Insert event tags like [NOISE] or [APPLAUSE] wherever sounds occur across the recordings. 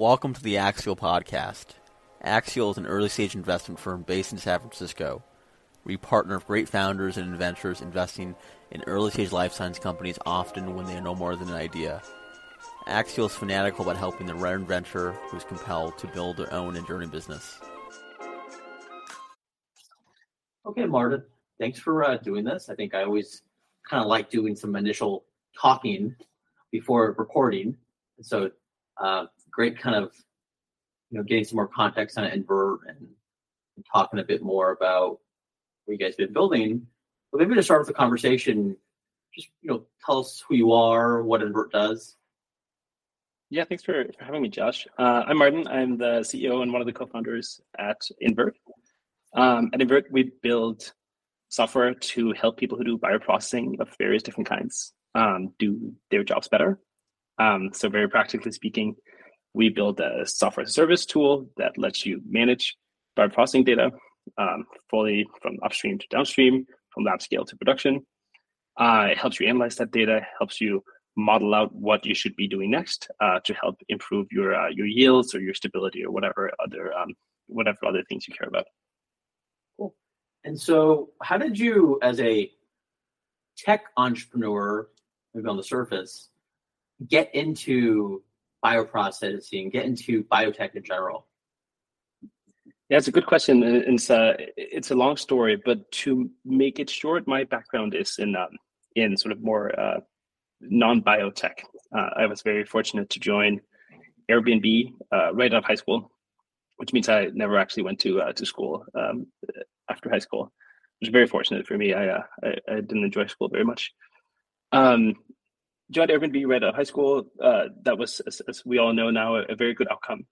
Welcome to the Axial Podcast. Axial is an early stage investment firm based in San Francisco. We partner with great founders and inventors investing in early stage life science companies often when they are no more than an idea. Axial is fanatical about helping the rare inventor who is compelled to build their own enduring business. Okay, Martin, thanks for uh, doing this. I think I always kind of like doing some initial talking before recording. So uh, great kind of you know getting some more context on Invert and, and talking a bit more about what you guys have been building. But maybe to start with the conversation, just you know tell us who you are, what Invert does. Yeah, thanks for, for having me, Josh. Uh, I'm Martin. I'm the CEO and one of the co-founders at Invert. Um, at Invert, we build software to help people who do bioprocessing of various different kinds um, do their jobs better. Um, so, very practically speaking, we build a software service tool that lets you manage bioprocessing data um, fully from upstream to downstream, from lab scale to production. Uh, it helps you analyze that data, helps you model out what you should be doing next uh, to help improve your uh, your yields or your stability or whatever other um, whatever other things you care about. Cool. And so, how did you, as a tech entrepreneur, maybe on the surface, get into bioprocessing, get into biotech in general? Yeah, it's a good question. It's a, it's a long story, but to make it short, my background is in um, in sort of more uh, non-biotech. Uh, I was very fortunate to join Airbnb uh, right out of high school, which means I never actually went to uh, to school um, after high school. It was very fortunate for me. I, uh, I, I didn't enjoy school very much. Um, joined Airbnb right out of high school. Uh, that was, as, as, we all know now, a, a, very good outcome.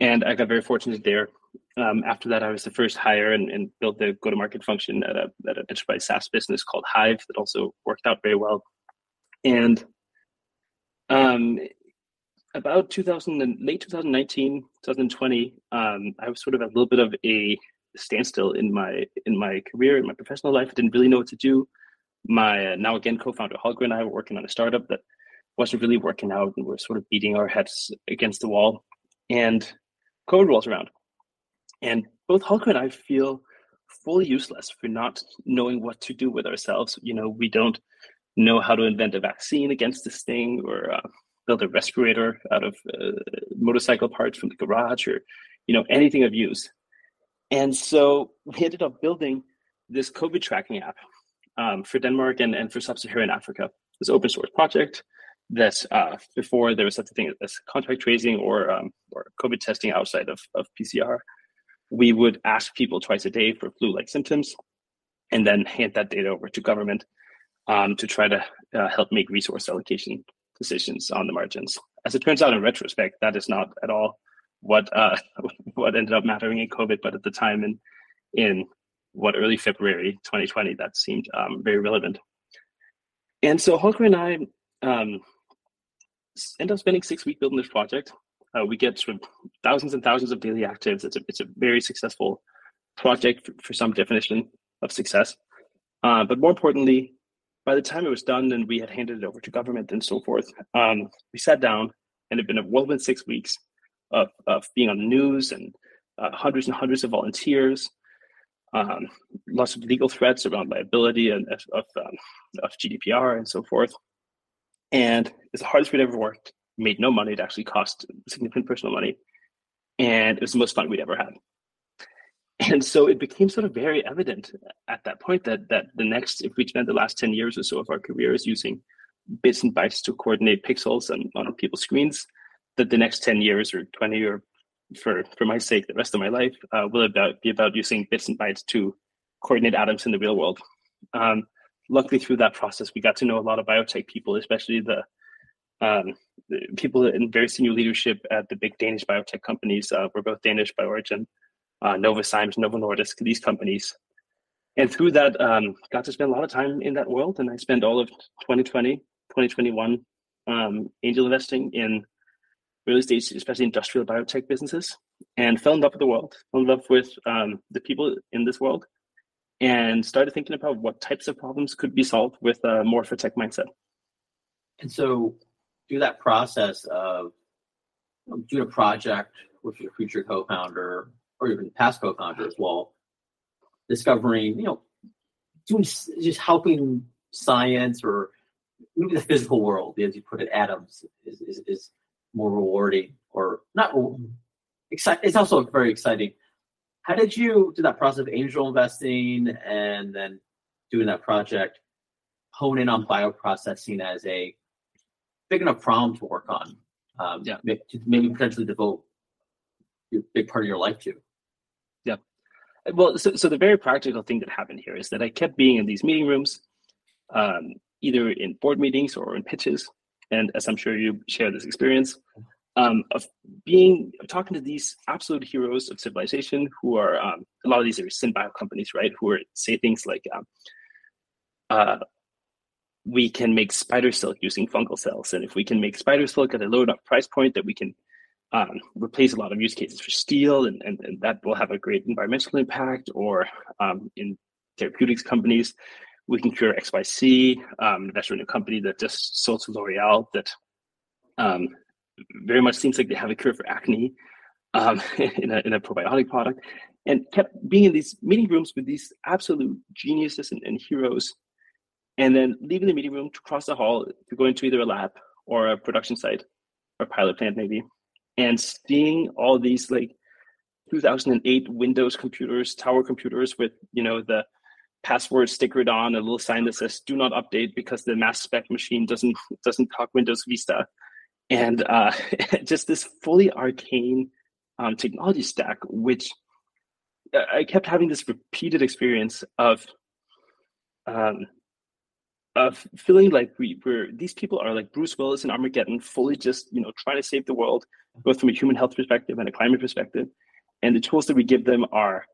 And I got very fortunate there. Um, after that, I was the first hire and, and built the go-to-market function at, a, at an enterprise SaaS business called Hive that also worked out very well. And um, about 2000 and late 2019, 2020, um, I was sort of a little bit of a standstill in my in my career, in my professional life. I didn't really know what to do my uh, now again co-founder Holger and I were working on a startup that wasn't really working out, and we're sort of beating our heads against the wall. And COVID rolls around, and both Holger and I feel fully useless for not knowing what to do with ourselves. You know, we don't know how to invent a vaccine against this thing, or uh, build a respirator out of uh, motorcycle parts from the garage, or you know anything of use. And so we ended up building this COVID tracking app um, for Denmark and, and for sub-Saharan Africa. This open source project that uh, before there was such a thing as contact tracing or um, or COVID testing outside of, of PCR, we would ask people twice a day for flu-like symptoms, and then hand that data over to government um, to try to uh, help make resource allocation decisions on the margins. As it turns out, in retrospect, that is not at all what uh, [LAUGHS] what ended up mattering in COVID, but at the time in in what early February 2020 that seemed um, very relevant. And so Holger and I um, end up spending six weeks building this project. Uh, we get sort of thousands and thousands of daily actives. It's a it's a very successful project for, for some definition of success. Uh, but more importantly, by the time it was done and we had handed it over to government and so forth, um, we sat down and it had been a whirlwind six weeks of, of being on the news and uh, hundreds and hundreds of volunteers, um, lots of legal threats around liability and of, of, um, of GDPR and so forth. And it's the hardest we'd ever worked. Made no money. It actually cost significant personal money, and it was the most fun we'd ever had. And so it became sort of very evident at that point that that the next, if we spent the last ten years or so of our careers using bits and bytes to coordinate pixels on, on people's screens, that the next ten years or twenty or for for my sake, the rest of my life uh, will about be about using bits and bytes to coordinate atoms in the real world. Um, luckily, through that process, we got to know a lot of biotech people, especially the, um, the people in very senior leadership at the big Danish biotech companies. Uh, we're both Danish by origin. Uh, Novozymes, Novo Nordisk, these companies. And through that, um, got to spend a lot of time in that world. And I spent all of 2020, 2021 um, angel investing in early stage, especially industrial biotech businesses, and fell in love with the world, fell in love with um, the people in this world, and started thinking about what types of problems could be solved with a more for tech mindset. And so, through that process of doing a project with your future co-founder or even past co-founder as well, discovering, you know, doing just helping science or maybe the physical world, as you put it, atoms is, is, is more rewarding or not exciting. It's also very exciting. How did you do that process of angel investing and then doing that project, hone in on bioprocessing as a big enough problem to work on? Um, yeah. Maybe potentially devote a big part of your life to. Yeah. Well, so, so the very practical thing that happened here is that I kept being in these meeting rooms, um, either in board meetings or in pitches. And as I'm sure you share this experience, um, of being talking to these absolute heroes of civilization who are um, a lot of these are synbio companies, right? Who are say things like, um, uh, "We can make spider silk using fungal cells, and if we can make spider silk at a low enough price point that we can um, replace a lot of use cases for steel, and, and, and that will have a great environmental impact." Or um, in therapeutics companies, we can cure XYC. Um, that's in a company that just sold to L'Oreal that um, very much seems like they have a cure for acne um, [LAUGHS] in, a, in a probiotic product, and kept being in these meeting rooms with these absolute geniuses and, and heroes, and then leaving the meeting room to cross the hall to go into either a lab or a production site or pilot plant maybe, and seeing all these like 2008 Windows computers, tower computers with you know the password stickered on a little sign that says "Do not update" because the mass spec machine doesn't doesn't talk Windows Vista, and uh, [LAUGHS] just this fully arcane um, technology stack, which uh, I kept having this repeated experience of um, of feeling like we were these people are like Bruce Willis in Armageddon, fully just you know trying to save the world, both from a human health perspective and a climate perspective, and the tools that we give them are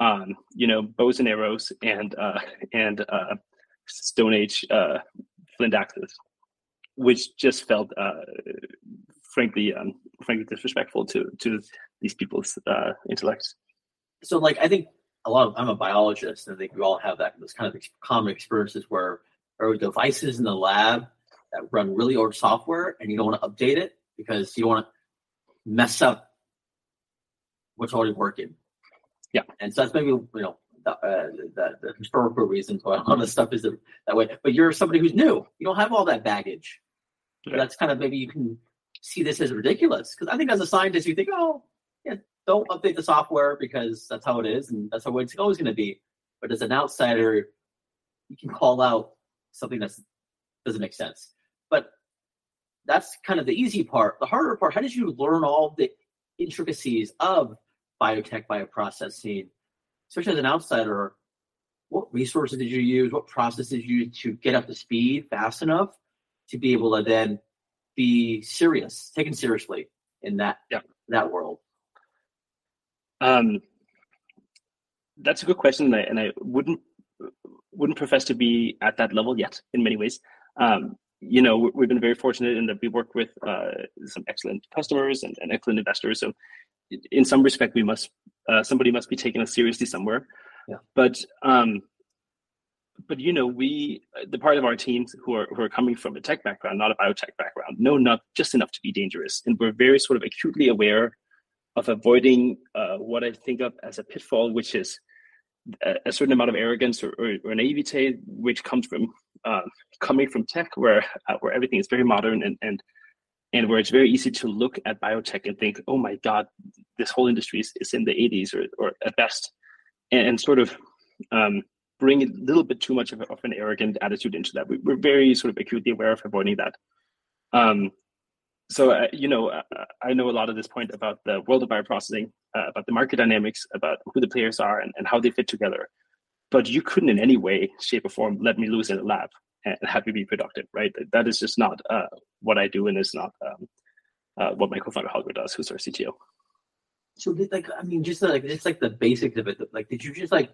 um, you know, bows and arrows and uh, and uh, Stone Age uh, flint axes, which just felt, uh, frankly, um, frankly disrespectful to to these people's uh, intellects. So, like, I think a lot of I'm a biologist, and I think we all have that those kind of common experiences where there are devices in the lab that run really old software, and you don't want to update it because you want to mess up what's already working. Yeah, and so that's maybe you know the, uh, the, the historical reasons why all this stuff is that way. But you're somebody who's new; you don't have all that baggage. So that's kind of maybe you can see this as ridiculous because I think as a scientist you think, oh, yeah, don't update the software because that's how it is and that's how it's always going to be. But as an outsider, you can call out something that doesn't make sense. But that's kind of the easy part. The harder part, how did you learn all the intricacies of biotech, bioprocessing, especially as an outsider, what resources did you use? What processes did you use to get up to speed fast enough to be able to then be serious, taken seriously in that yeah. that world? Um, that's a good question, and I, and I wouldn't wouldn't profess to be at that level yet. In many ways, um, you know, we've been very fortunate in that we work with uh, some excellent customers and, and excellent investors. So in some respect we must uh, somebody must be taking us seriously somewhere yeah. but um but you know we the part of our teams who are who are coming from a tech background not a biotech background know not just enough to be dangerous and we're very sort of acutely aware of avoiding uh, what i think of as a pitfall which is a, certain amount of arrogance or, or, or, naivete which comes from uh, coming from tech where uh, where everything is very modern and and and where it's very easy to look at biotech and think, oh my God, this whole industry is, is in the 80s or, or at best, and, and sort of um, bring a little bit too much of, of, an arrogant attitude into that. We, are very sort of acutely aware of avoiding that. Um, so, uh, you know, I know a lot of this point about the world of bioprocessing, uh, about the market dynamics, about who the players are and, and how they fit together. But you couldn't in any way, shape, or form let me lose in a lab and have me be productive, right? That is just not uh, what I do, and it's not um, uh, what my co-founder Holger does, who's our CTO. So, like, I mean, just like it's like the basics of it. Like, did you just like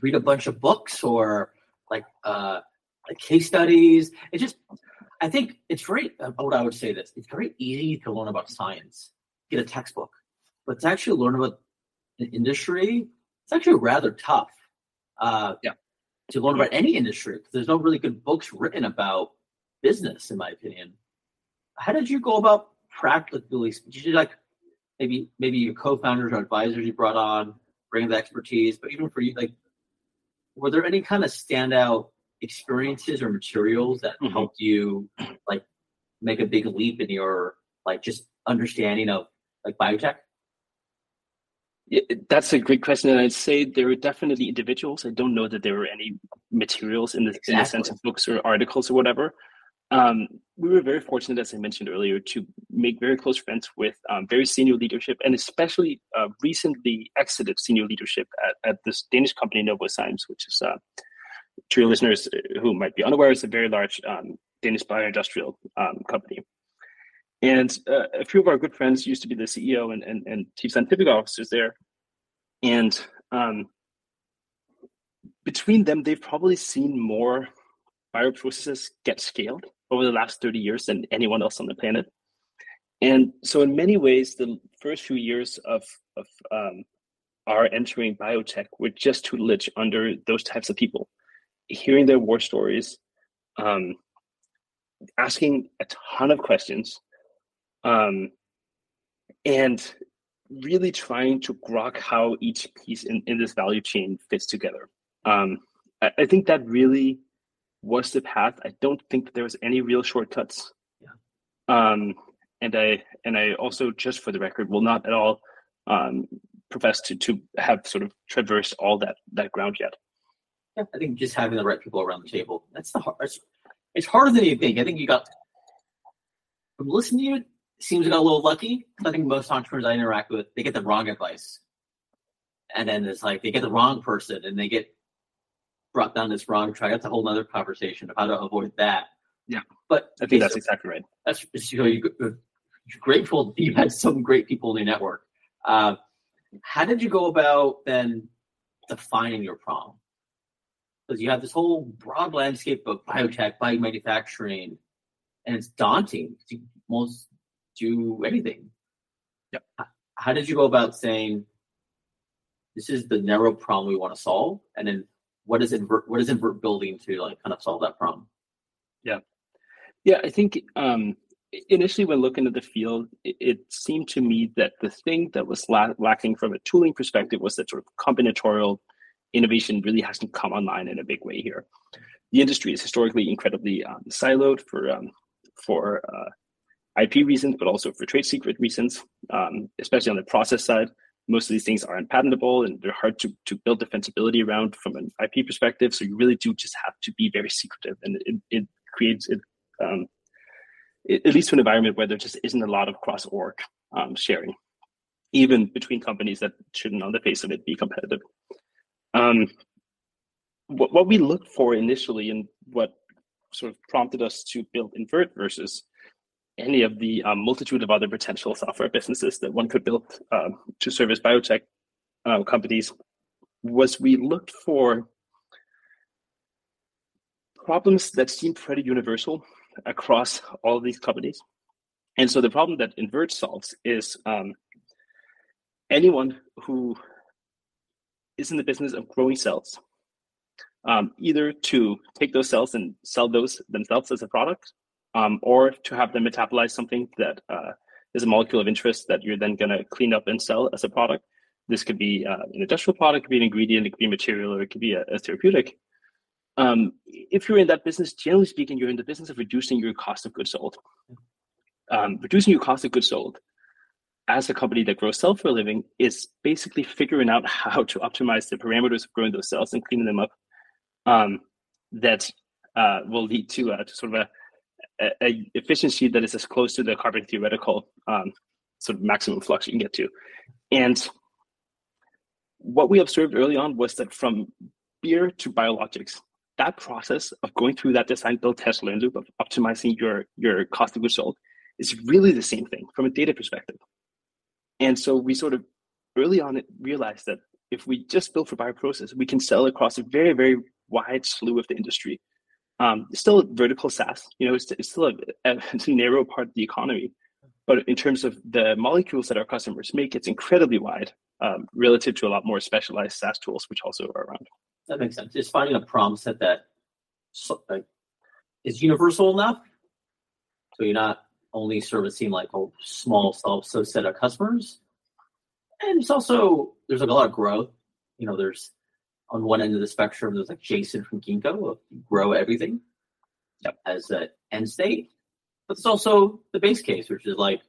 read a bunch of books or like uh, like case studies? It just, I think it's very. Uh, what I would say this: it's very easy to learn about science, get a textbook, but to actually learn about the industry, it's actually rather tough. Uh, yeah to learn about any industry because there's no really good books written about business, in my opinion. How did you go about practically, did you like maybe maybe your co-founders or advisors you brought on, bring the expertise, but even for you, like, were there any kind of standout experiences or materials that Mhm. helped you like make a big leap in your like just understanding of like biotech? That's a great question, and I'd say there were definitely individuals. I don't know that there were any materials in the, in the sense of books or articles or whatever. Um, we were very fortunate, as I mentioned earlier, to make very close friends with um, very senior leadership, and especially uh, recently exited senior leadership at, at this Danish company Novozymes, which is uh, to your listeners who might be unaware, is a very large um, Danish bioindustrial um, company. And uh, a few of our good friends used to be the CEO and, and, and chief scientific officers there. And um, between them, they've probably seen more bioprocesses get scaled over the last 30 years than anyone else on the planet. And so, in many ways, the first few years of, of um, our entering biotech were just tutelage under those types of people, hearing their war stories, um, asking a ton of questions, um, and really trying to grok how each piece in, in this value chain fits together. Um, I, I think that really was the path. I don't think that there was any real shortcuts. Yeah. Um, and I and I also, just for the record, will not at all um, profess to to have sort of traversed all that that ground yet. Yeah, I think just having the right people around the table. That's the hard. It's, it's harder than you think. I think you got from listening to you. Seems got a little lucky. Because I think most entrepreneurs I interact with, they get the wrong advice, and then it's like they get the wrong person, and they get brought down this wrong track. That's a whole other conversation of how to avoid that. Yeah. but I think that's so exactly right. that's you know, you, you're grateful you had some great people in your network. Uh, how did you go about then defining your problem? Because you have this whole broad landscape of biotech, biomanufacturing, and it's daunting to almost do anything. Yep. How did you go about saying this is the narrow problem we want to solve, and then what is invert what is invert building to like kind of solve that problem? Yeah, yeah. I think um, initially when looking at the field, it, it seemed to me that the thing that was la- lacking from a tooling perspective was that sort of combinatorial innovation really hasn't come online in a big way here. The industry is historically incredibly um, siloed for um, for uh, IP reasons, but also for trade secret reasons, um, especially on the process side. Most of these things aren't patentable and they're hard to, to build defensibility around from an IP perspective. So you really do just have to be very secretive, and it, it creates it um, it, to an environment where there just isn't a lot of cross org um, sharing, even between companies that shouldn't, on the face of it, be competitive. Um, what, what we looked for initially, and what sort of prompted us to build Invert versus any of the um, multitude of other potential software businesses that one could build um, to service biotech uh, companies, was we looked for problems that seemed pretty universal across all these companies. And so the problem that Invert solves is um, anyone who is in the business of growing cells, um, either to take those cells and sell those themselves as a product, um, or to have them metabolize something that uh, is a molecule of interest that you're then going to clean up and sell as a product. This could be uh, an industrial product, could be an ingredient, it could be material, or it could be a, a therapeutic um, if you're in that business, generally speaking, you're in the business of reducing your cost of goods sold. Um, reducing your cost of goods sold as a company that grows cells for a living is basically figuring out [LAUGHS] how to optimize the parameters of growing those cells and cleaning them up. Um, that uh, will lead to, uh, to sort of a, a, efficiency that is as close to the carbon theoretical um, sort of maximum flux you can get to. And what we observed early on was that from beer to biologics, that process of going through that design build test learn loop of optimizing your your cost of goods sold is really the same thing from a data perspective and so we sort of early on realized that if we just build for bioprocess we can sell across a very very wide slew of the industry um, it's still vertical SaaS, you know, it's, it's still a, [LAUGHS] a, narrow part of the economy. But in terms of the molecules that our customers make, it's incredibly wide um, relative to a lot more specialized SaaS tools, which also are around that makes sense. Just finding a problem set that so, universal enough, so you're not only servicing like a small self subset of customers. And it's also there's like a lot of growth. You know, there's on one end of the spectrum, there's like Jason from Ginkgo, grow everything yep. as an end state. But it's also the base case, which is like,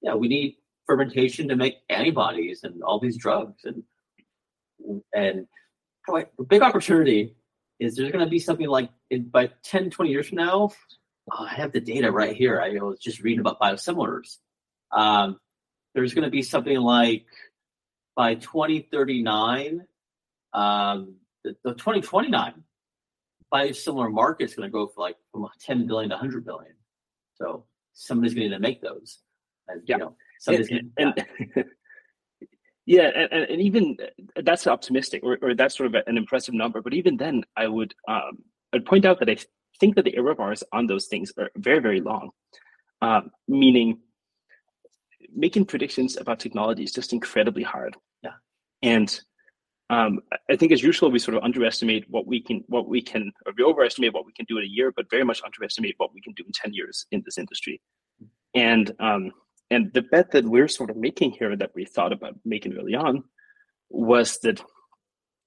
yeah, we need fermentation to make antibodies and all these drugs. And and the big opportunity is there's going to be something like in, by 10, 20 years from now, oh, I have the data right here. I was just reading about biosimilars. Um, there's going to be something like by 2039, um, the, the 2029 biosimilar market is going to go for like from 10 billion to 100 billion. So somebody's going to make those. And, yeah. you know, somebody's and, to, and, [LAUGHS] yeah, and, and, even that's optimistic, or, or that's sort of an impressive number. But even then, I would um, I'd point out that I think that the error bars on those things are very, very long. Um, meaning, making predictions about technology is just incredibly hard. Yeah, and um, I think as usual, we sort of underestimate what we can, what we can, or we overestimate what we can do in a year, but very much underestimate what we can do in ten years in this industry. And um, and the bet that we're sort of making here that we thought about making early on was that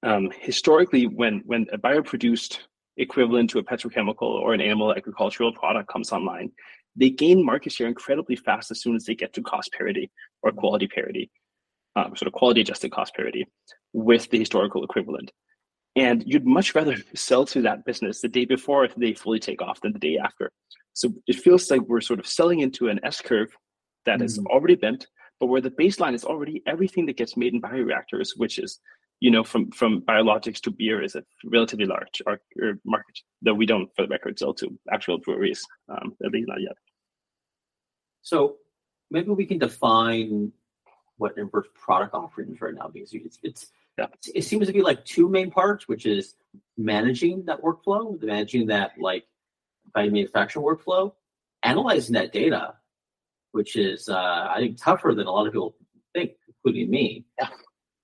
um, historically, when when a bioproduced equivalent to a petrochemical or an animal agricultural product comes online, they gain market share incredibly fast as soon as they get to cost parity or quality parity, um, sort of quality adjusted cost parity with the historical equivalent. And you'd much rather sell to that business the day before if they fully take off than the day after. So it feels like we're sort of selling into an S curve that mm-hmm. is already bent, but where the baseline is already everything that gets made in bioreactors, which is, you know, from from biologics to beer is a relatively large market, that we don't, for the record, sell to actual breweries, um, at least not yet. So maybe we can define what Invert's product offerings right now because it's, it's. It seems to be like two main parts, which is managing that workflow, managing that like biomanufacturing workflow, analyzing that data, which is uh, I think tougher than a lot of people think, including me. Yeah.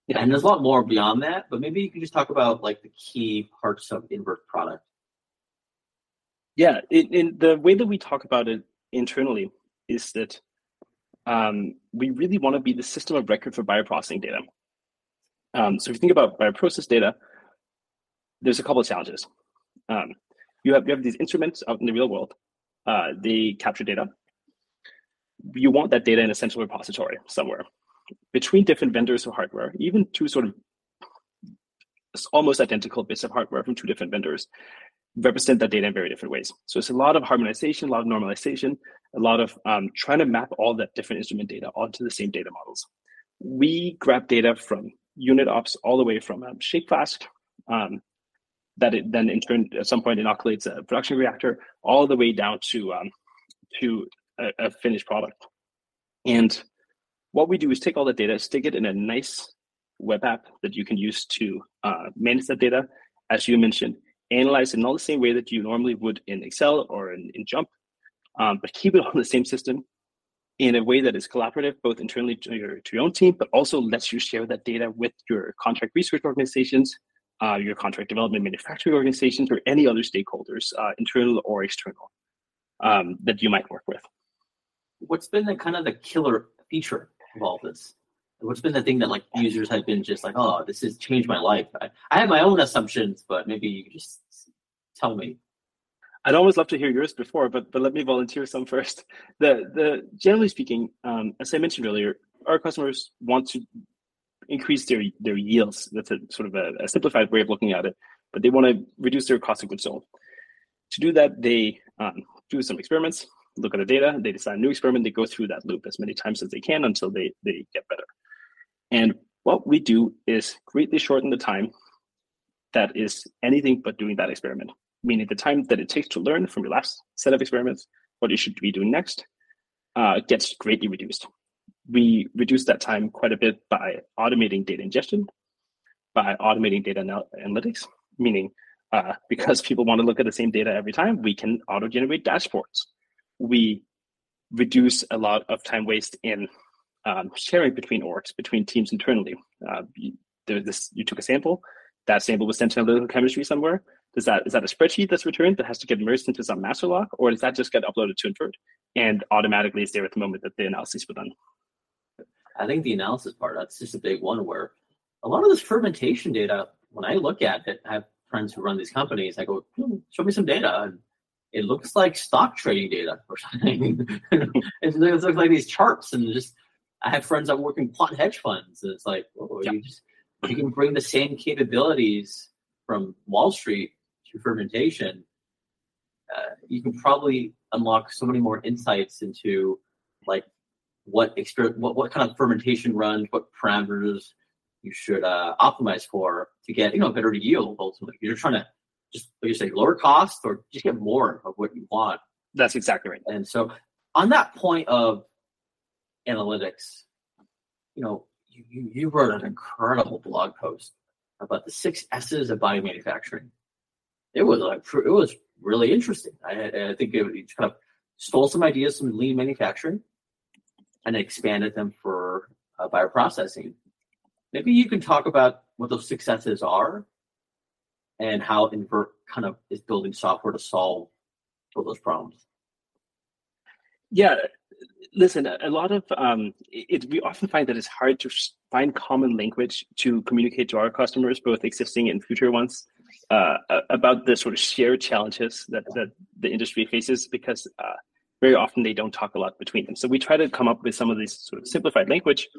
yeah. And there's a lot more beyond that, but maybe you can just talk about like the key parts of invert product. Yeah, in, in the way that we talk about it internally is that um, we really want to be the system of record for bioprocessing data. Um, so if you think about bioprocess data, there's a couple of challenges. Um, you have you have these instruments out in the real world. Uh, they capture data you want that data in a central repository somewhere between different vendors of hardware, even two sort of almost identical bits of hardware from two different vendors represent that data in very different ways. So it's a lot of harmonization, a lot of normalization, a lot of um, trying to map all that different instrument data onto the same data models. We grab data from unit ops all the way from um, shake flask, um, that it then in turn at some point inoculates a production reactor, all the way down to um, to a, a finished product. And what we do is take all the data, stick it in a nice web app that you can use to uh, manage that data, as you mentioned, analyze it in all the same way that you normally would in Excel or in, in JMP, um, but keep it on the same system in a way that is collaborative, both internally to your, to your own team, but also lets you share that data with your contract research organizations, uh, your contract development manufacturing organizations, or any other stakeholders, uh, internal or external, um, that you might work with what's been the kind of the killer feature of all this? What's been the thing that like users have been just like, oh, this has changed my life? I, I have my own assumptions, but maybe you just tell me. I'd always love to hear yours before, but but let me volunteer some first. The the generally speaking, um, as I mentioned earlier, our customers want to increase their their yields. That's a sort of a, a simplified way of looking at it, but they want to reduce their cost of goods sold. To do that, they um, do some experiments look at the data, they design a new experiment, they go through that loop as many times as they can until they, they get better. And what we do is greatly shorten the time that is anything but doing that experiment, meaning the time that it takes to learn from your last set of experiments, what you should be doing next, uh, gets greatly reduced. We reduce that time quite a bit by automating data ingestion, by automating data analytics, meaning uh, [LAUGHS] because people want to look at the same data every time, we can auto generate dashboards we reduce a lot of time waste in um, sharing between orgs, between teams internally. Uh, you, this, you took a sample, that sample was sent to analytical chemistry somewhere, does that is that a spreadsheet that's returned that has to get merged into some master log, or does that just get uploaded to Invert and automatically is there at the moment that the analysis was done? I think the analysis part, that's just a big one where a lot of this fermentation data, when I look at it, I have friends who run these companies, I go, hmm, show me some data. And it looks like stock trading data or something. [LAUGHS] it looks like these charts and just, I have friends that work in quant hedge funds. And it's like, oh, you just, you can bring the same capabilities from Wall Street to fermentation. Uh, you can probably unlock so many more insights into like what experience, what, what kind of fermentation runs, what parameters you should uh, optimize for to get you know better yield ultimately. You're trying to just like you say lower cost or just get more of what you want. That's exactly right. And so on that point of analytics, you know, you, you, you wrote an incredible blog post about the six S's of biomanufacturing. It was like it was really interesting. I, I think it, it kind of stole some ideas from lean manufacturing and expanded them for uh, bioprocessing. Maybe you can talk about what those successes are and how Invert kind of is building software to solve for those problems. Yeah, listen, a lot of um, it, we often find that it's hard to find common language to communicate to our customers, both existing and future ones, uh, about the sort of shared challenges that, that the industry faces because uh, very often they don't talk a lot between them. So we try to come up with some of this sort of simplified language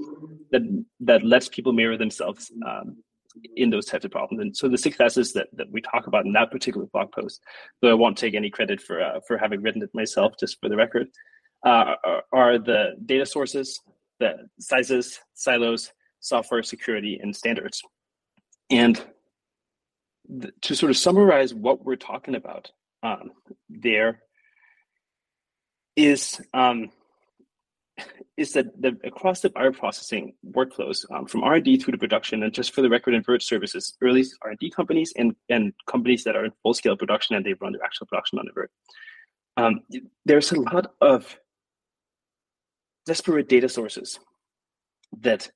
that that lets people mirror themselves um, in those types of problems. And so the successes that, that we talk about in that particular blog post, though I won't take any credit for uh, for having written it myself, just for the record, uh, are, are the data sources, the sizes, silos, software security, and standards. And th- to sort of summarize what we're talking about um, there is um, is that the, across the bioprocessing workflows um, from R&D through to production, and just for the record, Invert services early R&D companies and, and companies that are in full-scale production and they run their actual production on Invert. Um, there's a lot of disparate data sources that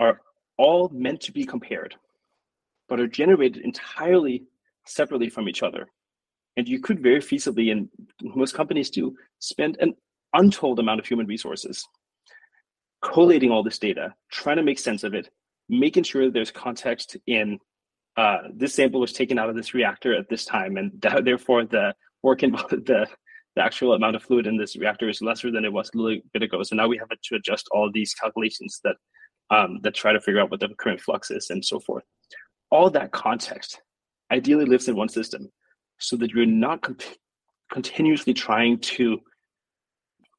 are all meant to be compared, but are generated entirely separately from each other. And you could very feasibly, and most companies do, spend an untold amount of human resources collating all this data, trying to make sense of it, making sure that there's context in uh, this sample was taken out of this reactor at this time, and th- [LAUGHS] therefore the work involved, [LAUGHS] the the actual amount of fluid in this reactor is lesser than it was a little bit ago. So now we have to adjust all these calculations that um, that try to figure out what the current flux is and so forth. All that context ideally lives in one system so that you're not continuously trying to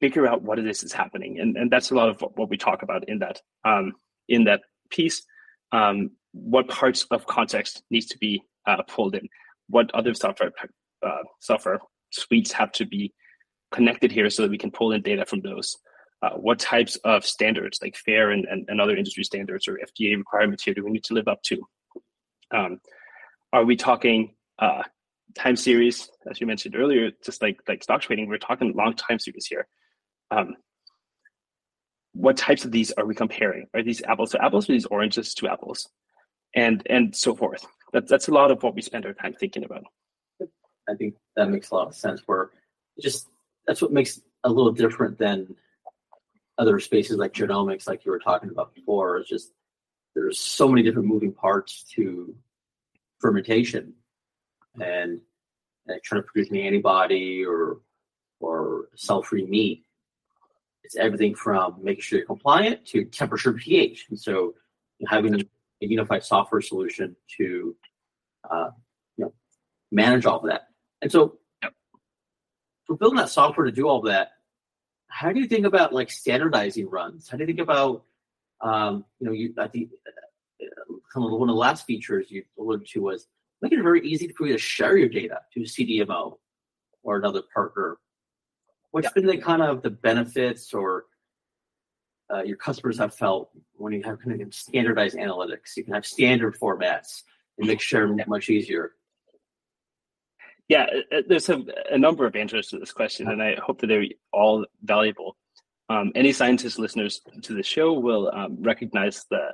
figure out what it is that's happening. And, and that's a lot of what we talk about in that um, in that piece. Um, what parts of context needs to be uh, pulled in? What other software uh, software suites have to be connected here so that we can pull in data from those? Uh, what types of standards, like FAIR and, and, and, other industry standards or FDA requirements here, do we need to live up to? Um, are we talking uh, time series, as you mentioned earlier, just like like stock trading, we're talking long time series here. Um, what types of these are we comparing? Are these apples to apples or these oranges to apples? And and so forth. That's that's a lot of what we spend our time thinking about. I think that makes a lot of sense. Where just that's what makes a little different than other spaces like genomics, like you were talking about before. Is just there's so many different moving parts to fermentation and, and trying to produce an antibody or or cell-free meat. It's everything from making sure you're compliant to temperature pH. And so having a unified software solution to uh, you know manage all of that. And so for building that software to do all of that, how do you think about like standardizing runs? How do you think about um, you know you I think uh, one of the last features you alluded to was making it very easy for you to share your data to CDMO or another partner. What's yeah. been the kind of the benefits or uh, your customers have felt when you have kind of standardized analytics? You can have standard formats and make sharing that much easier. Yeah, uh, uh, there's a, a, number of answers to this question, and I hope that they're all valuable. Um, any scientist listeners to the show will um, recognize the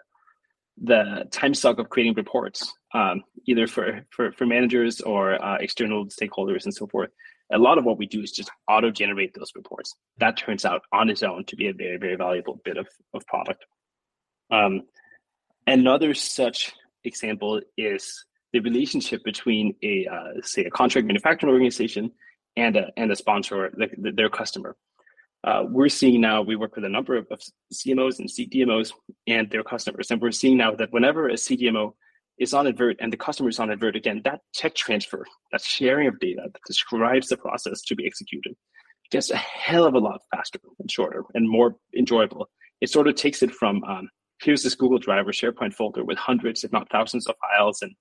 the time suck of creating reports, um, either for, for, for managers or uh, external stakeholders and so forth. A lot of what we do is just auto generate those reports. That turns out on its own to be a very, very valuable bit of, of product. Um, another such example is the relationship between a, uh, say, a contract manufacturing organization and a, and a sponsor, the, their customer uh, we're seeing now we work with a number of, of, CMOs and CDMOs and their customers, and we're seeing now that whenever a CDMO is on Invert and the customer is on Invert again, that tech transfer, that sharing of data that describes the process to be executed, gets a hell of a lot faster and shorter and more enjoyable. It sort of takes it from um, here's this Google Drive or SharePoint folder with hundreds, if not thousands, of files and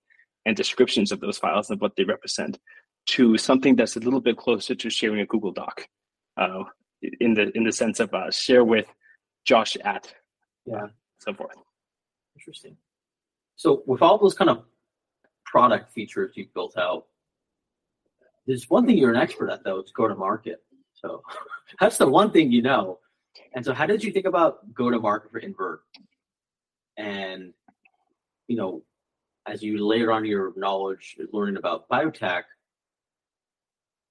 and descriptions of those files and what they represent to something that's a little bit closer to sharing a Google Doc. Uh, in the in the sense of uh, share with Josh at yeah so forth. Interesting. So with all those kind of product features you've built out, there's one thing you're an expert at though, it's go to market. So [LAUGHS] that's the one thing you know. And so how did you think about go to market for Invert? And you know, as you layer on your knowledge learning about biotech,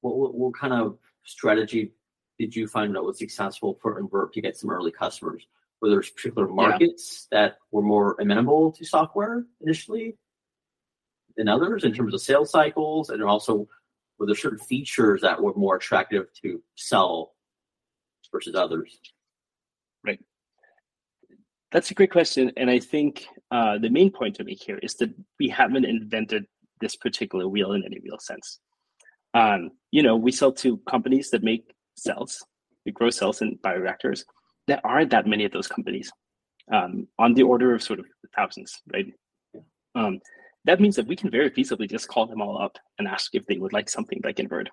what, what, what kind of strategy did you find that was successful for Invert to get some early customers? Were there particular markets yeah. that were more amenable to software initially than others in terms of sales cycles? And also, were there certain features that were more attractive to sell versus others? Right. That's a great question. And I think uh, the main point to make here is that we haven't invented this particular wheel in any real sense. Um, you know, we sell to companies that make cells, we grow cells in bioreactors. There aren't that many of those companies, um, on the order of sort of thousands, right? Um, that means that we can very feasibly just call them all up and ask if they would like something like Invert.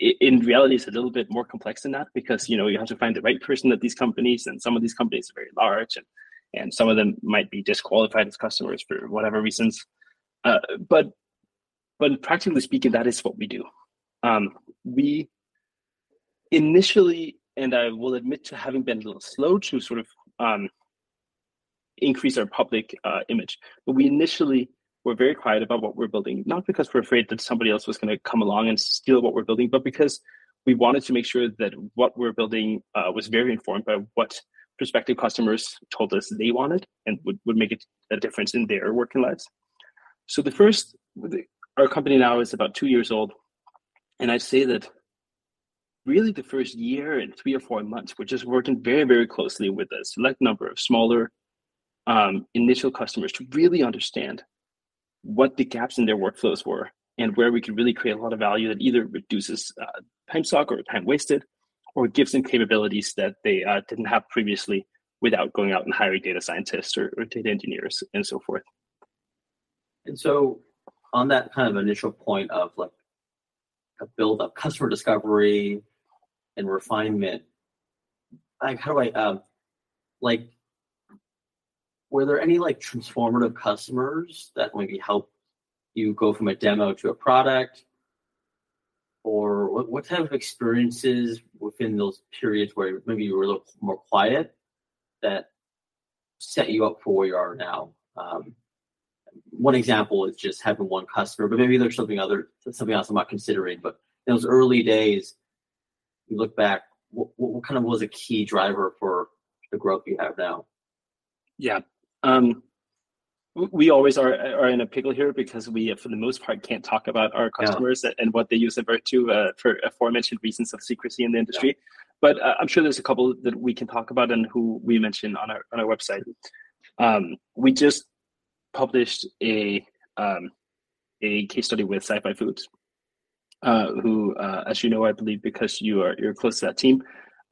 In reality, it's a little bit more complex than that because you know you have to find the right person at these companies, and some of these companies are very large, and and some of them might be disqualified as customers for whatever reasons. Uh, but but practically speaking, that is what we do. Um, we initially, and I will admit to having been a little slow to sort of um, increase our public uh, image, but we initially were very quiet about what we're building, not because we're afraid that somebody else was going to come along and steal what we're building, but because we wanted to make sure that what we're building uh, was very informed by what prospective customers told us they wanted and would, would make a difference in their working lives. So the first, our company now is about two years old, and I'd say that really the first year and three or four months, we're just working very, very closely with a select number of smaller um, initial customers to really understand what the gaps in their workflows were and where we could really create a lot of value that either reduces uh, time suck or time wasted or gives them capabilities that they uh, didn't have previously without going out and hiring data scientists or, or data engineers and so forth. And so on that kind of initial point of like a build up customer discovery and refinement. Like how do i um like were there any like transformative customers that maybe help you go from a demo to a product? Or what, what type of experiences within those periods where maybe you were a little more quiet that set you up for where you are now? Um, one example is just having one customer but maybe there's something other something else i'm not considering but in those early days you look back, what, what kind of was a key driver for the growth you have now? Yeah. Um, we always are are in a pickle here because we, for the most part, can't talk about our customers yeah. and what they use Invert to uh, for aforementioned reasons of secrecy in the industry. Yeah. But uh, I'm sure there's a couple that we can talk about and who we mention on our on our website. Um, we just published a um, a case study with SciFi Foods, uh, who, uh, as you know, I believe because you are you're close to that team,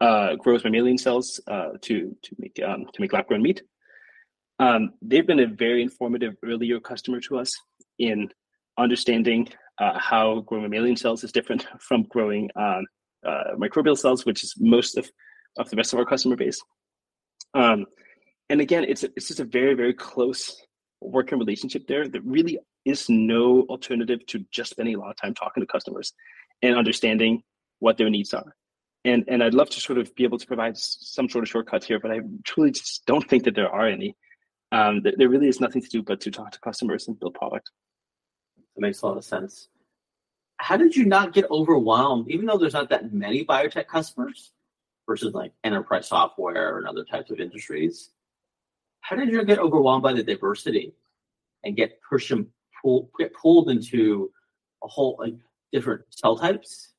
uh, grows mammalian cells uh, to to make um, to make lab grown meat. Um, they've been a very informative earlier customer to us in understanding uh, how growing mammalian cells is different [LAUGHS] from growing um, uh, microbial cells, which is most of, of the rest of our customer base. Um, and again, it's it's just a very very close working relationship there that really is no alternative to just spending a lot of time talking to customers and understanding what their needs are. And and I'd love to sort of be able to provide some sort of shortcuts here, but I truly just don't think that there are any. Um, there, there really is nothing to do but to talk to customers and build product. That makes a lot of sense. How did you not get overwhelmed, even though there's not that many biotech customers versus like enterprise software and other types of industries? How did you get overwhelmed by the diversity and get push and get pulled into a whole like different cell types,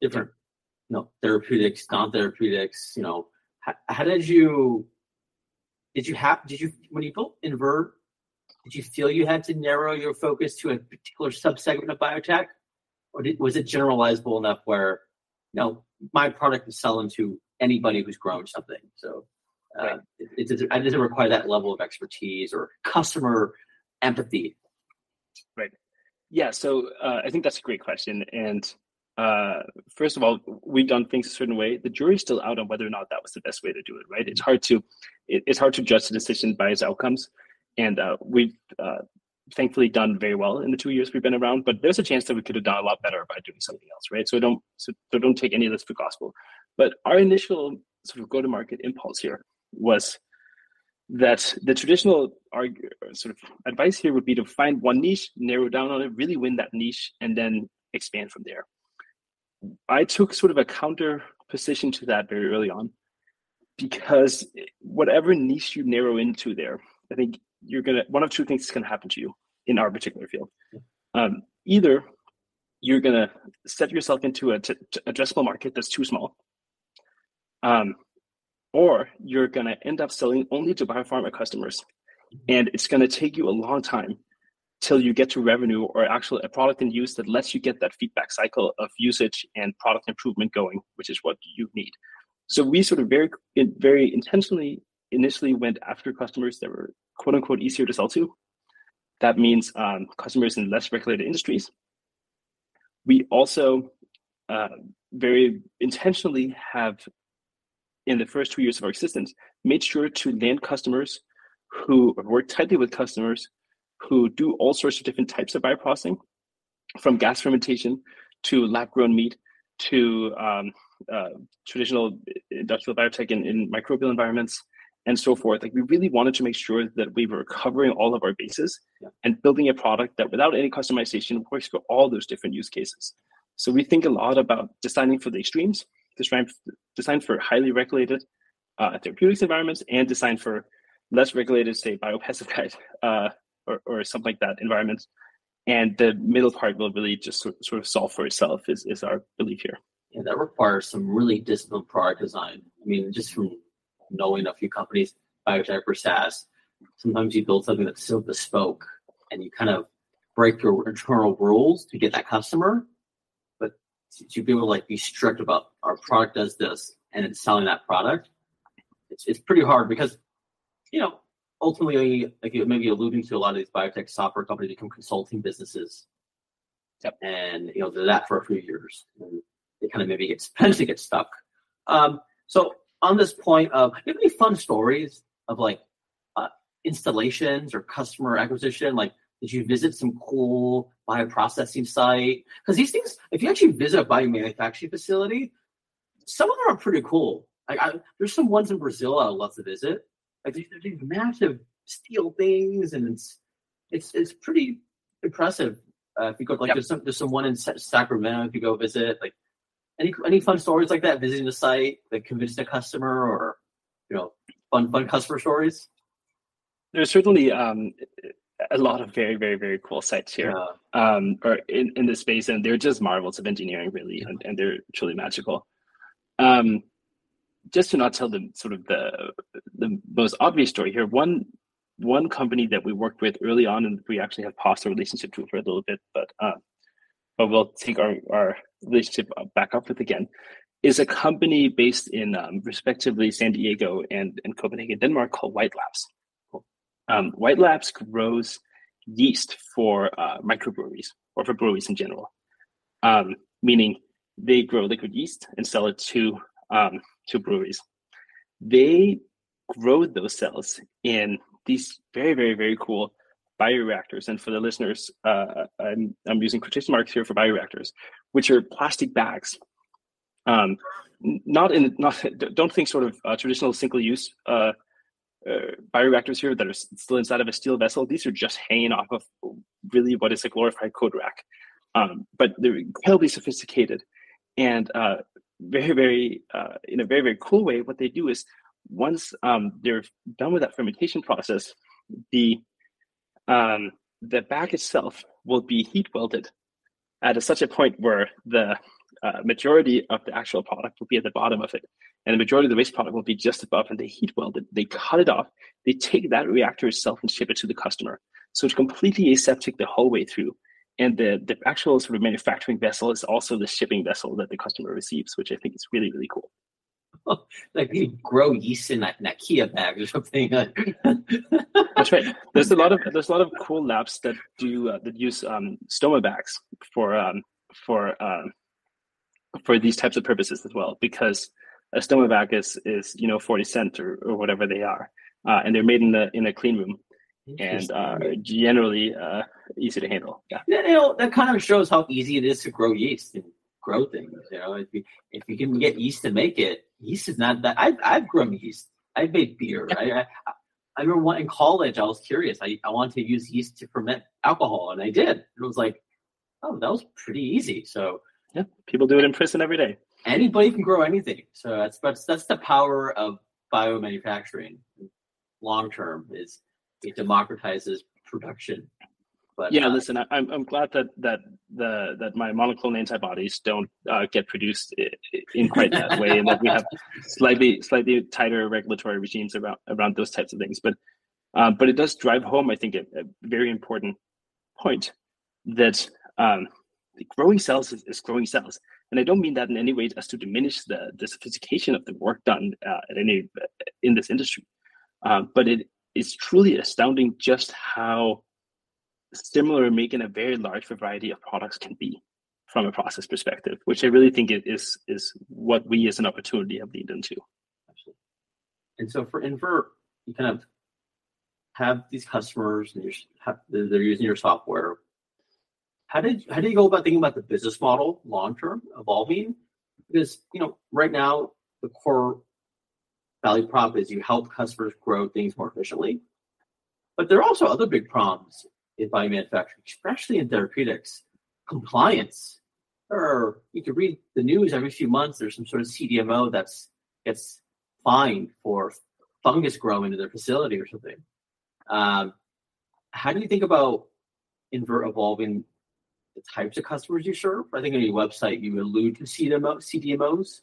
different you know therapeutics, non-therapeutics? You know, how, how did you did you have did you when you built Invert did you feel you had to narrow your focus to a particular subsegment of biotech, or did, was it generalizable enough where, you know, my product is selling to anybody who's growing something? So uh, right. it, it, it doesn't require that level of expertise or customer empathy. Right. Yeah. So uh, I think that's a great question. And uh, first of all, we've done things a certain way. The jury's still out on whether or not that was the best way to do it. Right. It's hard to it, it's hard to judge the decision by its outcomes and uh, we've uh, thankfully done very well in the two years we've been around. But there's a chance that we could have done a lot better by doing something else, right? So don't so, so don't take any of this for gospel. But our initial sort of go to market impulse here was that the traditional sort of advice here would be to find one niche, narrow down on it, really win that niche, and then expand from there. I took sort of a counter position to that very early on because whatever niche you narrow into there, I think you're gonna one of two things is gonna happen to you in our particular field. Um, either you're gonna set yourself into a t- t- addressable market that's too small, um, or you're gonna end up selling only to biopharma customers, and it's gonna take you a long time till you get to revenue or actual a product in use that lets you get that feedback cycle of usage and product improvement going, which is what you need. So we sort of very very intentionally initially went after customers that were quote unquote easier to sell to. That means um, customers in less regulated industries. We also uh, very intentionally have, in the first two years of our existence, made sure to land customers who work tightly with customers who do all sorts of different types of bioprocessing, from gas fermentation to lab grown meat to um, uh, traditional industrial biotech in, in microbial environments and so forth. Like we really wanted to make sure that we were covering all of our bases yeah. and building a product that without any customization works for all those different use cases. So we think a lot about designing for the extremes, design, design for highly regulated uh, therapeutics environments and designed for less regulated, say biopesticide [LAUGHS] uh, or, or something like that environments. And the middle part will really just sort, sort of solve for itself is, is our belief here. Yeah, that requires some really disciplined product design. I mean, just from knowing a few companies, biotech or SaaS, sometimes you build something that's so bespoke and you kind of break your internal rules to get that customer. But to be able to like be strict about our product does this and it's selling that product, it's, it's pretty hard because, you know, ultimately, like you maybe alluding to a lot of these biotech software companies become consulting businesses. Yep. And, you know, they're that for a few years and they kind of maybe get, [LAUGHS] potentially get stuck. Um, so on this point of you have any fun stories of like uh, installations or customer acquisition? Like, did you visit some cool bioprocessing site? Because these things, if you actually visit a biomanufacturing facility, some of them are pretty cool. Like, I, there's some ones in Brazil I would love to visit. Like, these, these massive steel things, and it's it's it's pretty impressive. Uh, if you go, like, yep. there's some there's some one in Sacramento if you go visit. Like, any any fun stories like that? Visiting the site that convinced a customer, or you know, fun fun customer stories. There's certainly um, a lot of very very very cool sites here, yeah. um, or in in this space, and they're just marvels of engineering, really, and, and they're truly magical. Um, just to not tell the sort of the the most obvious story here, one one company that we worked with early on, and we actually have paused the relationship to for a little bit, but uh, but we'll take our, our relationship back up with again, is a company based in um, respectively San Diego and, and Copenhagen, Denmark called White Labs. Um, White Labs grows yeast for uh, microbreweries or for breweries in general, um, meaning they grow liquid yeast and sell it to um, to breweries. They grow those cells in these very very very cool bioreactors. And for the listeners, uh, I'm, I'm using quotation marks here for bioreactors, which are plastic bags. Um, not in not don't think sort of uh, traditional single use uh, bioreactors here that are still inside of a steel vessel. These are just hanging off of really what is a glorified code rack, um, but they're incredibly sophisticated and uh, very, very uh, in a very, very cool way. What they do is once um, they're done with that fermentation process, the um, the bag itself will be heat welded at a, such a point where the uh, majority of the actual product will be at the bottom of it, and the majority of the waste product will be just above. And they heat weld it. They cut it off. They take that reactor itself and ship it to the customer. So it's completely aseptic the whole way through. And the, the actual sort of manufacturing vessel is also the shipping vessel that the customer receives, which I think is really, really cool. [LAUGHS] like you grow yeast in that, in that Kia bag or something. [LAUGHS] That's right. There's a lot of there's a lot of cool labs that do uh, that use um, stoma bags for um, for um, for these types of purposes as well, because a stoma bag is you know forty cent or, or whatever they are, uh, and they're made in the in a clean room, and uh, generally uh, easy to handle. Yeah. You know that kind of shows how easy it is to grow yeast and grow things. You know, if you if you can get yeast to make it, yeast is not that. I've I've grown yeast. I've made beer. I, I, I remember one in college. I was curious. I, I wanted to use yeast to ferment alcohol, and I did. It was like, oh, that was pretty easy. So yeah, people do it in prison every day. Anybody can grow anything. So that's that's that's the power of biomanufacturing. Long term is it democratizes production. But yeah, uh, listen, I, am I'm glad that that the that my monoclonal antibodies don't uh, get produced in quite that way, and that we have [LAUGHS] slightly slightly tighter regulatory regimes around around those types of things. But uh, but it does drive home, I think, a, a very important point that um, growing cells is, is, growing cells, and I don't mean that in any way as to diminish the the sophistication of the work done uh, at any in this industry, uh, but it is truly astounding just how similar making a very large variety of products can be from a process perspective, which I really think is is what we as an opportunity have leaned into. Absolutely. And so for Invert, you kind of have these customers and have, they're using your software. How did how do you go about thinking about the business model long term evolving? Because you know right now the core value prop is you help customers grow things more efficiently, but there are also other big problems in biomanufacturing, especially in therapeutics. Compliance, or you can read the news every few months. There's some sort of CDMO that's gets fined for fungus growing in their facility or something. Um, how do you think about Invert evolving the types of customers you serve? I think on your website you allude to CDMO, CDMOs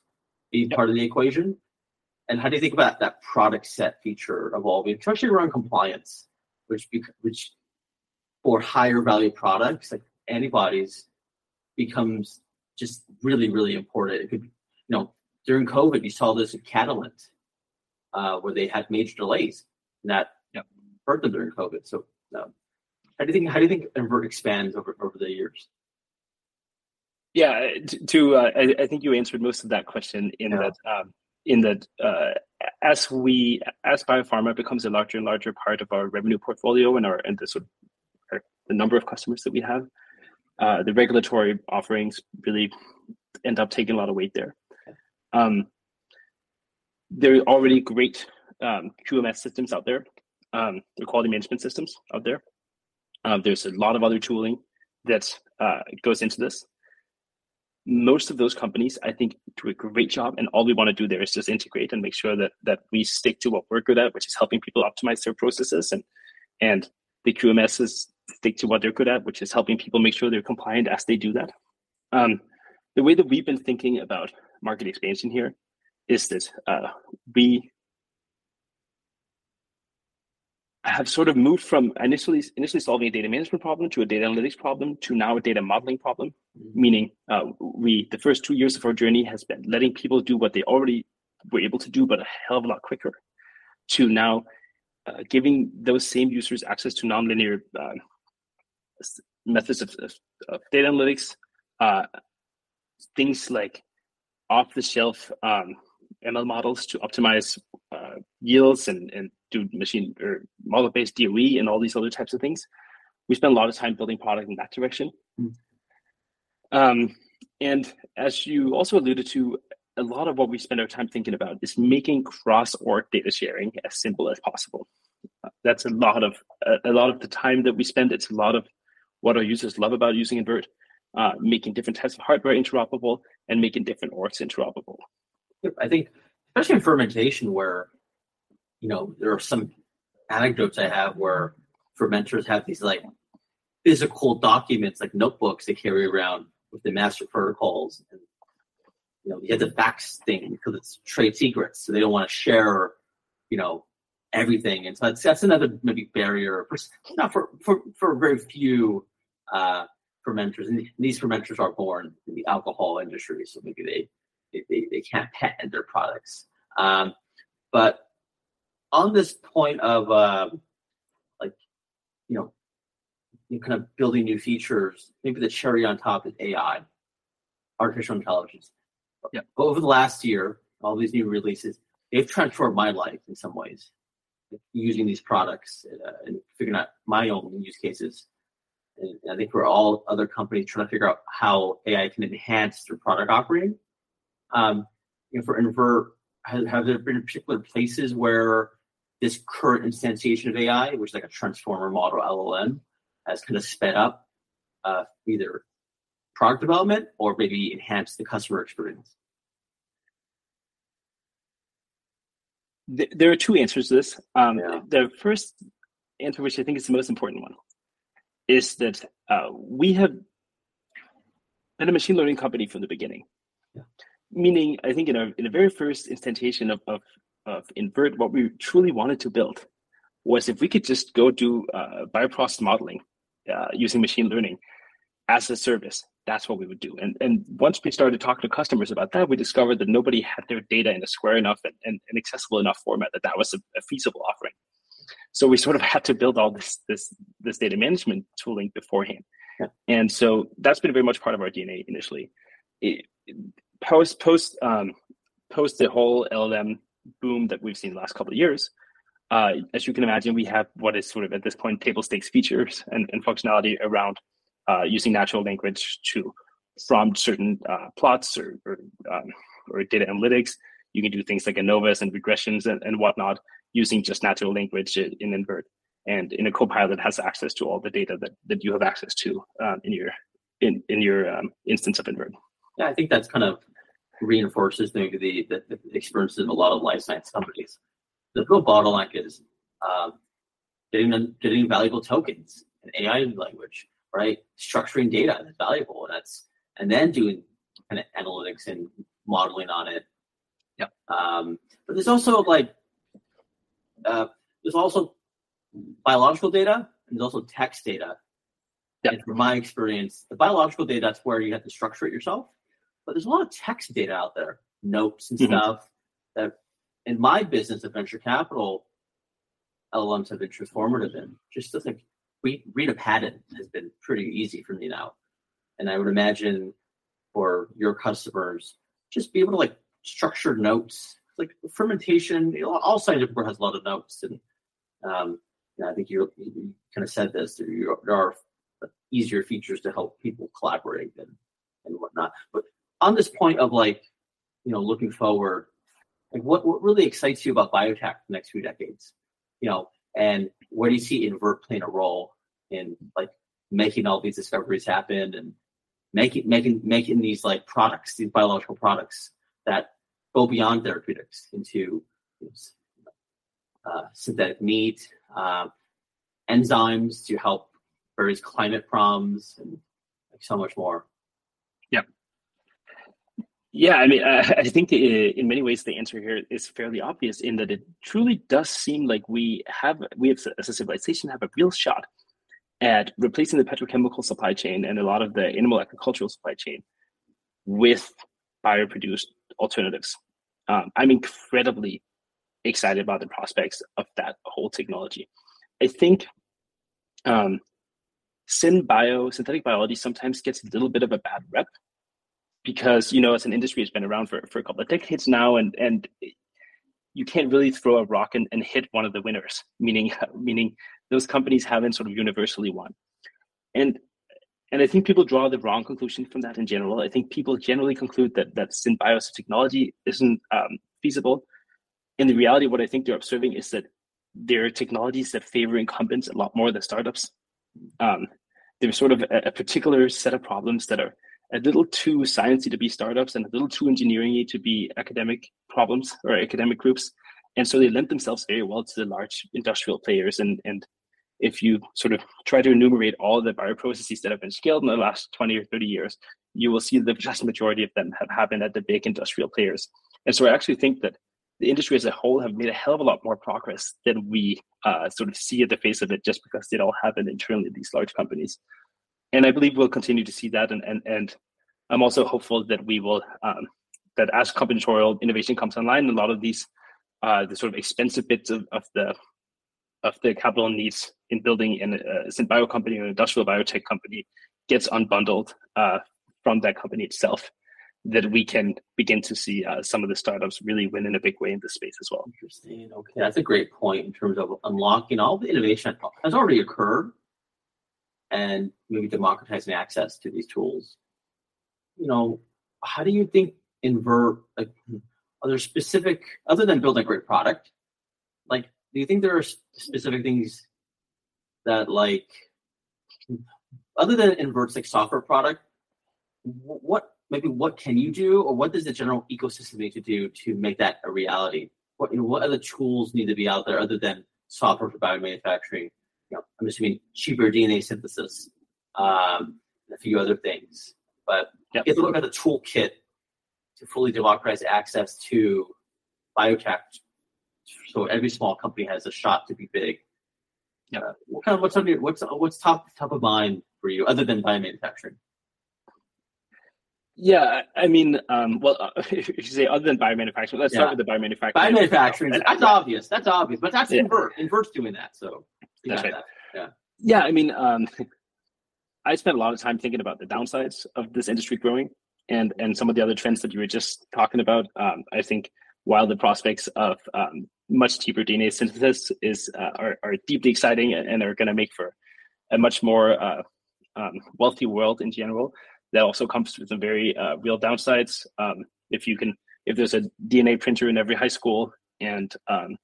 being yep. part of the equation. And how do you think about that product set feature evolving, especially around compliance, which which for higher value products like antibodies becomes just really really important it could you know during covid you saw this at catalent uh, where they had major delays and that know, hurt them during covid so um, how do you think how do you think invert expands over over the years yeah to, to uh, I, I, think you answered most of that question in yeah. that um, in that uh, as we as biopharma becomes a larger and larger part of our revenue portfolio and our and the sort of the number of customers that we have, uh, the regulatory offerings really end up taking a lot of weight there. Um, there are already great um, QMS systems out there. Um, are quality management systems out there. Um, there's a lot of other tooling that uh, goes into this. Most of those companies, I think, do a great job, and all we want to do there is just integrate and make sure that that we stick to what we're good at, which is helping people optimize their processes, and and the QMSs stick to what they're good at, which is helping people make sure they're compliant as they do that. Um, the way that we've been thinking about market expansion here is that uh, we have sort of moved from initially initially solving a data management problem to a data analytics problem to now a data modeling problem. Mm-hmm. Meaning, uh, we the first two years of our journey has been letting people do what they already were able to do, but a hell of a lot quicker. To now uh, giving those same users access to nonlinear uh, methods of, of, of data analytics, uh, things like off the shelf um, ML models to optimize uh, yields and, and do machine or model based DOE and all these other types of things. We spend a lot of time building product in that direction. Mm. Um, and as you also alluded to, a lot of what we spend our time thinking about is making cross-org data sharing as simple as possible. Uh, that's a lot of a, a, lot of the time that we spend. It's a lot of what our users love about using Invert, uh, making different types of hardware interoperable and making different orgs interoperable. I think, especially in fermentation, where you know there are some anecdotes I have where fermenters have these like physical documents, like notebooks they carry around with the master protocols. And, you know, you have the fax thing because it's trade secrets, so they don't want to share, you know, everything. And so that's, that's another maybe barrier for not for for for very few uh, fermenters. And these fermenters are born in the alcohol industry, so maybe they they, they can't patent their products. Um, but on this point of uh, like you know you kind of building new features. Maybe the cherry on top is AI, artificial intelligence. Yeah. Over the last year, all these new releases, they've transformed my life in some ways. Using these products uh, and figuring out my own use cases. And I think for all other companies trying to figure out how AI can enhance their product offering. Um, you know, for Invert, have, have there been particular places where this current instantiation of AI, which is like a transformer model LLM, has kind of sped up uh, either product development or maybe enhance the customer experience? There are two answers to this. Um, yeah. The first answer, which I think is the most important one, is that uh, we have been a machine learning company from the beginning. Yeah. Meaning, I think in, our, in the very first instantiation of, of, of Invert, what we truly wanted to build was if we could just go do uh, bioprocess modeling uh, using machine learning as a service. That's what we would do. And and once we started talking to customers about that, we discovered that nobody had their data in a square enough and, and, and accessible enough format that that was a, a, feasible offering. So we sort of had to build all this this this data management tooling beforehand. Yeah. And so that's been very much part of our DNA initially. It, post post um, post the whole LLM boom that we've seen the last couple of years, uh, as you can imagine, we have what is sort of at this point table stakes features and, and functionality around uh, using natural language to from certain uh, plots or or, um, or, data analytics. You can do things like ANOVAs and regressions and, and whatnot using just natural language in Invert. And in a Copilot has access to all the data that, that you have access to um, in your in, in your um, instance of Invert. Yeah, I think that's kind of reinforces maybe the, the, the experiences of a lot of life science companies the real bottleneck is um, getting getting valuable tokens in AI language, right? Structuring data that's valuable, and that's and then doing kind of analytics and modeling on it. Yep. Um, but there's also like uh, there's also biological data and there's also text data. Yep. And from my experience, the biological data that's where you have to structure it yourself. But there's a lot of text data out there, notes and mm-hmm. stuff that in my business of venture capital, LLMs have been transformative in. Just to think, read, read a patent has been pretty easy for me now. And I would imagine for your customers, just be able to like structure notes, like fermentation, you know, all scientific work has a lot of notes. And um, I think you, you kind of said this, there are easier features to help people collaborate and, and whatnot. But on this point of like, you know, looking forward, like what, what really excites you about biotech for the next few decades? You know, and where do you see Invert playing a role in like making all these discoveries happen and making making making these like products, these biological products that go beyond therapeutics into uh, synthetic meat, uh, enzymes to help various climate problems, and like so much more. Yeah, I mean, I, I think in many ways the answer here is fairly obvious in that it truly does seem like we have, we have as a civilization have a real shot at replacing the petrochemical supply chain and a lot of the animal agricultural supply chain with bioproduced alternatives. Um, I'm incredibly excited about the prospects of that whole technology. I think um, syn bio, synthetic biology sometimes gets a little bit of a bad rep because you know as an industry it's been around for, for a couple of decades now and and you can't really throw a rock and, and hit one of the winners meaning meaning those companies haven't sort of universally won and and I think people draw the wrong conclusion from that in general. I think people generally conclude that that synbiosis technology isn't um, feasible. In the reality, what I think they're observing is that there are technologies that favor incumbents a lot more than startups. Um, there's sort of a, a, particular set of problems that are a little too sciencey to be startups and a little too engineeringy to be academic problems or academic groups. And so they lend themselves very well to the large industrial players and, and if you sort of try to enumerate all the bioprocesses that have been scaled in the last 20 or 30 years, you will see the vast majority of them have happened at the big industrial players. And so I actually think that the industry as a whole have made a hell of a lot more progress than we uh, sort of see at the face of it just because it all happened internally at these large companies. And I believe we'll continue to see that. And, and, and I'm also hopeful that we will, um, that as combinatorial innovation comes online, a lot of these, uh, the sort of expensive bits of, of the of the capital needs in building an, a synbio company or an industrial biotech company gets unbundled uh, from that company itself, that we can begin to see uh, some of the startups really win in a big way in this space as well. Interesting. Okay, that's a great point in terms of unlocking all the innovation has already occurred, and maybe democratizing access to these tools. You know, how do you think invert like are there specific other than building a great product like do you think there are specific things that like other than inverts like software product what maybe what can you do or what does the general ecosystem need to do to make that a reality what you know what other tools need to be out there other than software for biomanufacturing you know, i'm assuming cheaper dna synthesis um, a few other things but yep. you have to look at the toolkit to fully democratize access to biotech so every small company has a shot to be big. Yeah. Uh, what kind of what's on your what's what's top top of mind for you other than biomanufacturing? Yeah, I mean, um, well, uh, [LAUGHS] if you say other than biomanufacturing, let's yeah. start with the biomanufacturing. Biomanufacturing, that's obvious. That's obvious, but that's yeah. invert. Invert's doing that, so that's right. That. Yeah. Yeah, I mean, um, I spent a lot of time thinking about the downsides of this industry growing, and and some of the other trends that you were just talking about. Um, I think while the prospects of um, much cheaper DNA synthesis is uh, are, are deeply exciting and are going to make for a much more uh, um, wealthy world in general. That also comes with some very uh, real downsides. Um, if you can, if there's a DNA printer in every high school, and um,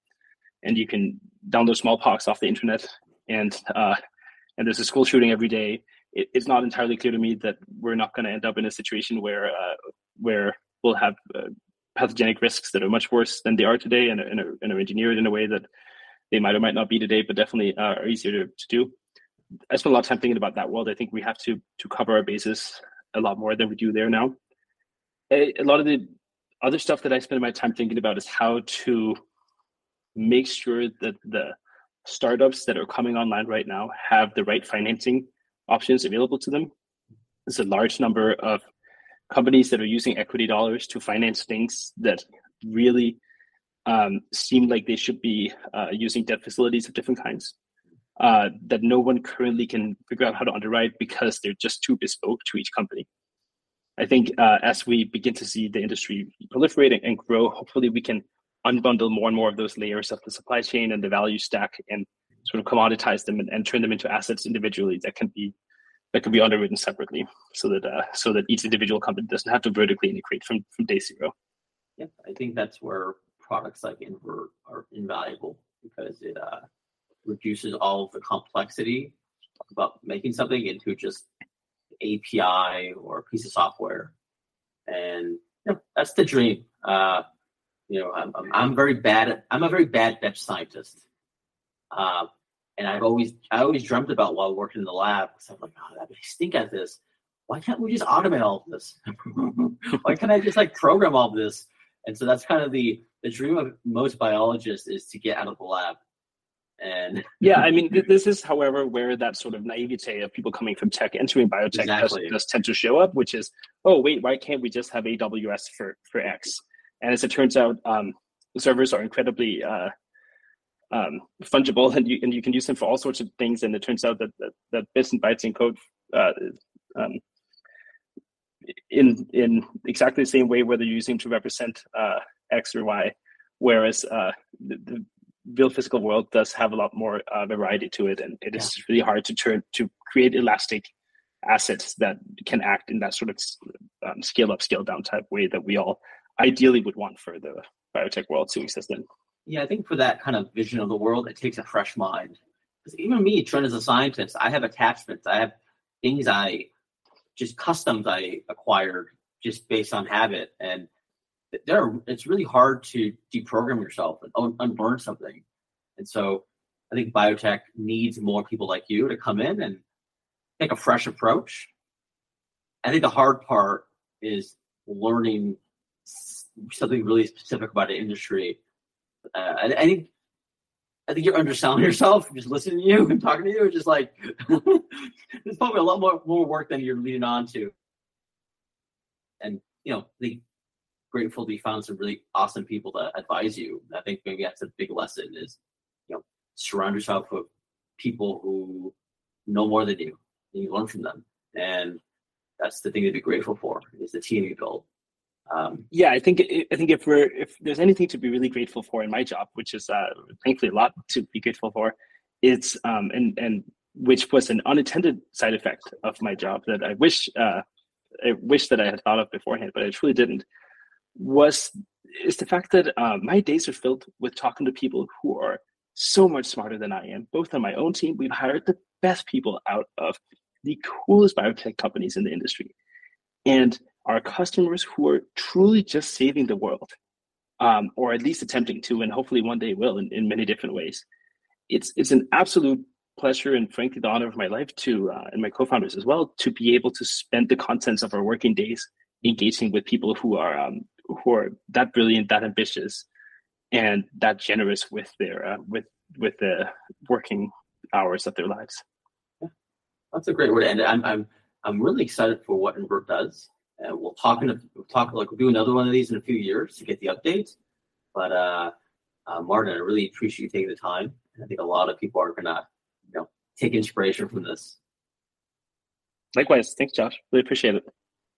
and you can download smallpox off the internet, and uh, and there's a school shooting every day, it, it's not entirely clear to me that we're not going to end up in a situation where uh, where we'll have uh, pathogenic risks that are much worse than they are today and, and, are, and are engineered in a way that they might or might not be today, but definitely uh, are easier to, to do. I spent a lot of time thinking about that world. I think we have to to cover our bases a lot more than we do there now. A, a lot of the other stuff that I spend my time thinking about is how to make sure that the startups that are coming online right now have the right financing options available to them. There's a large number of companies that are using equity dollars to finance things that really um, seem like they should be uh, using debt facilities of different kinds uh, that no one currently can figure out how to underwrite because they're just too bespoke to each company. I think uh, as we begin to see the industry proliferate and grow, hopefully we can unbundle more and more of those layers of the supply chain and the value stack and sort of commoditize them and, and turn them into assets individually that can be that can be underwritten separately so that uh, so that each individual company doesn't have to vertically integrate from from day zero. Yeah, I think that's where products like Invert are invaluable because it uh, reduces all of the complexity about making something into just API or a piece of software, and know, that's the dream. Uh, you know, I'm, I'm, I'm very bad at I'm a very bad bench scientist. Uh, and I've always I always dreamt about while working in the lab because I'm like, oh, I stink at this. Why can't we just automate all of this? [LAUGHS] Why can't I just like program all of this? And so that's kind of the the dream of most biologists is to get out of the lab. And [LAUGHS] yeah, I mean, [LAUGHS] this is, however, where that sort of naivete of people coming from tech entering biotech exactly. does, does tend to show up, which is, oh wait, why can't we just have AWS for for X? And as it turns out, um, servers are incredibly uh, um, fungible and you, and you can use them for all sorts of things. And it turns out that, that, that bits and bytes encode uh, um, in, in exactly the same way, whether you're using to represent uh, X or Y, whereas uh, the, the, real physical world does have a lot more uh, variety to it. And it is yeah. really hard to turn to create elastic assets that can act in that sort of um, scale up, scale down type way that we all ideally would want for the biotech world to exist in. Yeah, I think for that kind of vision of the world, it takes a fresh mind. Because even me, trained, as a scientist, I have attachments. I have things I just customs I acquired just based on habit, and there it's really hard to deprogram yourself and un- unlearn something. And so, I think biotech needs more people like you to come in and take a fresh approach. I think the hard part is learning something really specific about an industry. Uh, I, think I think you're underselling [LAUGHS] yourself just listening to you and talking to you. It's just like [LAUGHS] there's probably a lot more more work than you're leading on to. And you know, the grateful to be found some really awesome people to advise you. I think maybe that's a big lesson is, you know, surround yourself with people who know more than you and you learn from them. And that's the thing to be grateful for is the team you build. Um, yeah, I think I think if we're if there's anything to be really grateful for in my job, which is uh, thankfully a lot to be grateful for, it's um, and and which was an unintended side effect of my job that I wish uh, I wish that I had thought of beforehand, but I truly didn't. Was is the fact that uh, my days are filled with talking to people who are so much smarter than I am. Both on my own team, we've hired the best people out of the coolest biotech companies in the industry, and our customers who are truly just saving the world, um, or at least attempting to, and hopefully one day will in, in many different ways. It's it's an absolute pleasure and frankly the honor of my life to uh, and my co-founders as well to be able to spend the contents of our working days engaging with people who are um, who are that brilliant, that ambitious, and that generous with their uh, with with the working hours of their lives. Yeah. That's a great word, and I'm I'm I'm really excited for what Invert does. And we'll talk in a, we'll talk like we'll do another one of these in a few years to get the updates. But uh, uh, Martin, I really appreciate you taking the time. I think a lot of people are gonna you know take inspiration from this. Likewise, thanks, Josh. Really appreciate it.